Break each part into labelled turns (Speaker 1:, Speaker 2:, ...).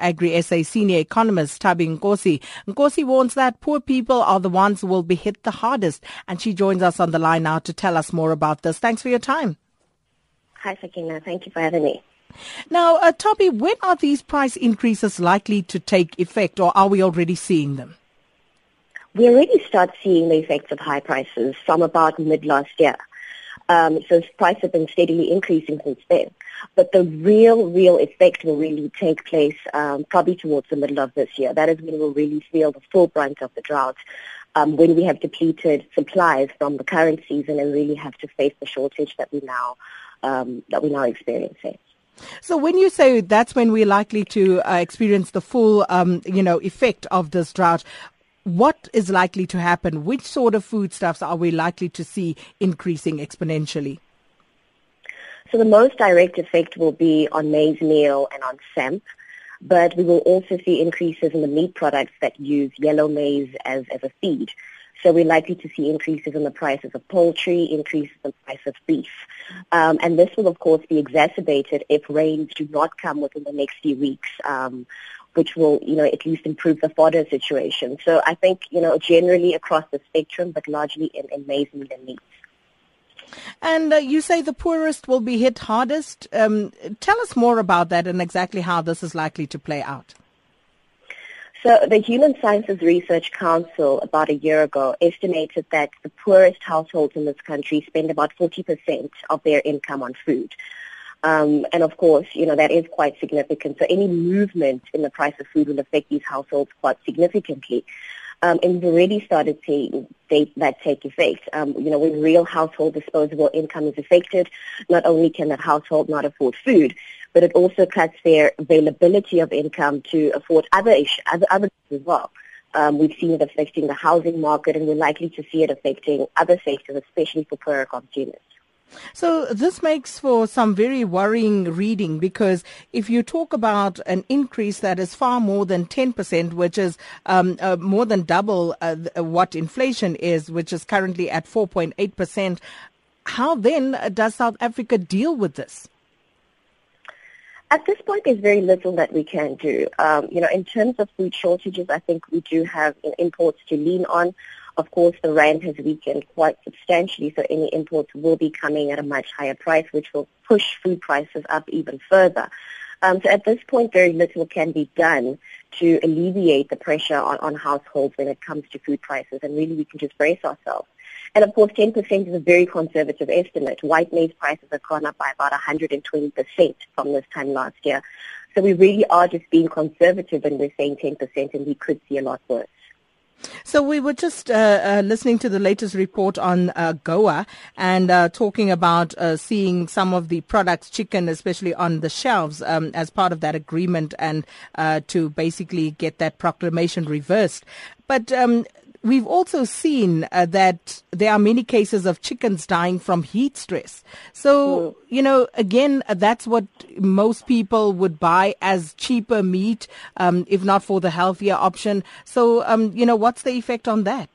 Speaker 1: Agri SA senior economist Thabi Nkosi. Nkosi warns that poor people are the ones who will be hit the hardest, and she joins us on the line now to tell us more about this. Thanks for your time.
Speaker 2: Hi, Sakina. Thank you for having me.
Speaker 1: Now, uh, Thabi, when are these price increases likely to take effect, or are we already seeing them?
Speaker 2: We already start seeing the effects of high prices from about mid last year. Um, so prices have been steadily increasing since then. But the real, real effect will really take place um, probably towards the middle of this year. That is when we'll really feel the full brunt of the drought. Um, when we have depleted supplies from the current season and really have to face the shortage that we now um, that we're now experiencing.
Speaker 1: So when you say that's when we're likely to uh, experience the full, um, you know, effect of this drought, what is likely to happen? Which sort of foodstuffs are we likely to see increasing exponentially?
Speaker 2: So the most direct effect will be on maize meal and on samp, but we will also see increases in the meat products that use yellow maize as, as a feed. So we're likely to see increases in the prices of poultry, increases in the price of beef. Um, and this will, of course, be exacerbated if rains do not come within the next few weeks, um, which will, you know, at least improve the fodder situation. So I think, you know, generally across the spectrum, but largely in, in maize and meats.
Speaker 1: And uh, you say the poorest will be hit hardest. Um, tell us more about that and exactly how this is likely to play out.
Speaker 2: So the Human Sciences Research Council about a year ago estimated that the poorest households in this country spend about 40% of their income on food. Um, and of course, you know, that is quite significant. So any movement in the price of food will affect these households quite significantly. Um, and we've already started seeing that take effect. Um, you know, when real household disposable income is affected, not only can that household not afford food, but it also cuts their availability of income to afford other issues, other, other as well. Um, we've seen it affecting the housing market, and we're likely to see it affecting other sectors, especially for poorer consumers.
Speaker 1: So this makes for some very worrying reading because if you talk about an increase that is far more than 10%, which is um, uh, more than double uh, what inflation is, which is currently at 4.8%, how then does South Africa deal with this?
Speaker 2: At this point, there's very little that we can do. Um, you know, in terms of food shortages, I think we do have imports to lean on. Of course, the rand has weakened quite substantially, so any imports will be coming at a much higher price, which will push food prices up even further. Um, so at this point, very little can be done to alleviate the pressure on, on households when it comes to food prices, and really we can just brace ourselves. And of course, 10% is a very conservative estimate. White maize prices have gone up by about 120% from this time last year. So we really are just being conservative when we're saying 10% and we could see a lot worse.
Speaker 1: So we were just uh, uh, listening to the latest report on uh, GOA and uh, talking about uh, seeing some of the products, chicken especially, on the shelves um, as part of that agreement and uh, to basically get that proclamation reversed. But um, We've also seen uh, that there are many cases of chickens dying from heat stress. So, mm. you know, again, uh, that's what most people would buy as cheaper meat, um, if not for the healthier option. So, um, you know, what's the effect on that?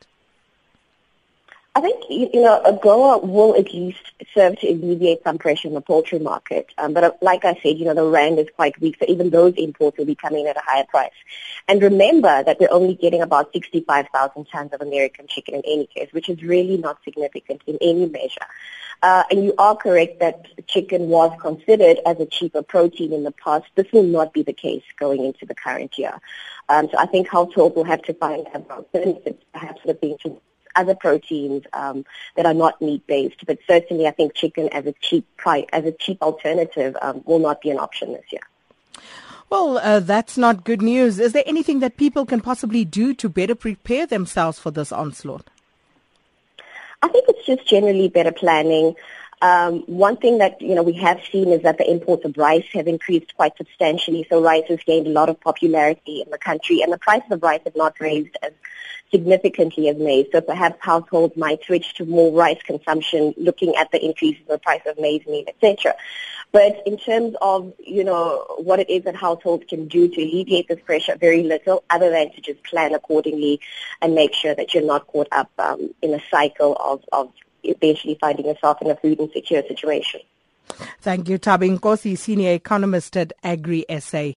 Speaker 2: I think, you know, AGOA will at least serve to alleviate some pressure in the poultry market. Um, but uh, like I said, you know, the rand is quite weak, so even those imports will be coming at a higher price. And remember that we're only getting about 65,000 tons of American chicken in any case, which is really not significant in any measure. Uh, and you are correct that chicken was considered as a cheaper protein in the past. This will not be the case going into the current year. Um, so I think households will have to find alternatives, perhaps looking to other proteins um, that are not meat-based. But certainly, I think chicken as a cheap price, as a cheap alternative um, will not be an option this year.
Speaker 1: Well, uh, that's not good news. Is there anything that people can possibly do to better prepare themselves for this onslaught?
Speaker 2: I think it's just generally better planning. Um, one thing that you know we have seen is that the imports of rice have increased quite substantially. So rice has gained a lot of popularity in the country, and the prices of rice have not raised as significantly as maize. So perhaps households might switch to more rice consumption, looking at the increase in the price of maize meal, etc. But in terms of, you know, what it is that households can do to alleviate this pressure, very little other than to just plan accordingly and make sure that you're not caught up um, in a cycle of, of eventually finding yourself in a food insecure situation.
Speaker 1: Thank you, Thabi Nkosi, Senior Economist at Agri SA.